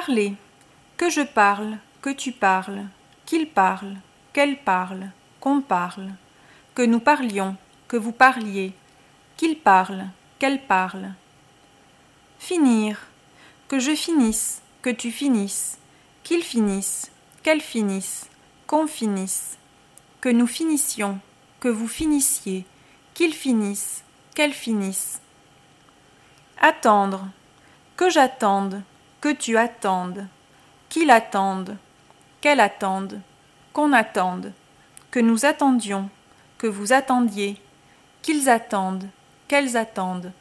Parler. Que je parle, que tu parles, qu'il parle, qu'elle parle, qu'on parle, que nous parlions, que vous parliez, qu'il parle, qu'elle parle. Finir. Que je finisse, que tu finisses, qu'il finisse, qu'elle finisse, qu'on finisse, que nous finissions, que vous finissiez, qu'il finisse, qu'elle finisse. Attendre. Que j'attende, que tu attendes, qu'il attende, qu'elle attende, qu'on attende, que nous attendions, que vous attendiez, qu'ils attendent, qu'elles attendent.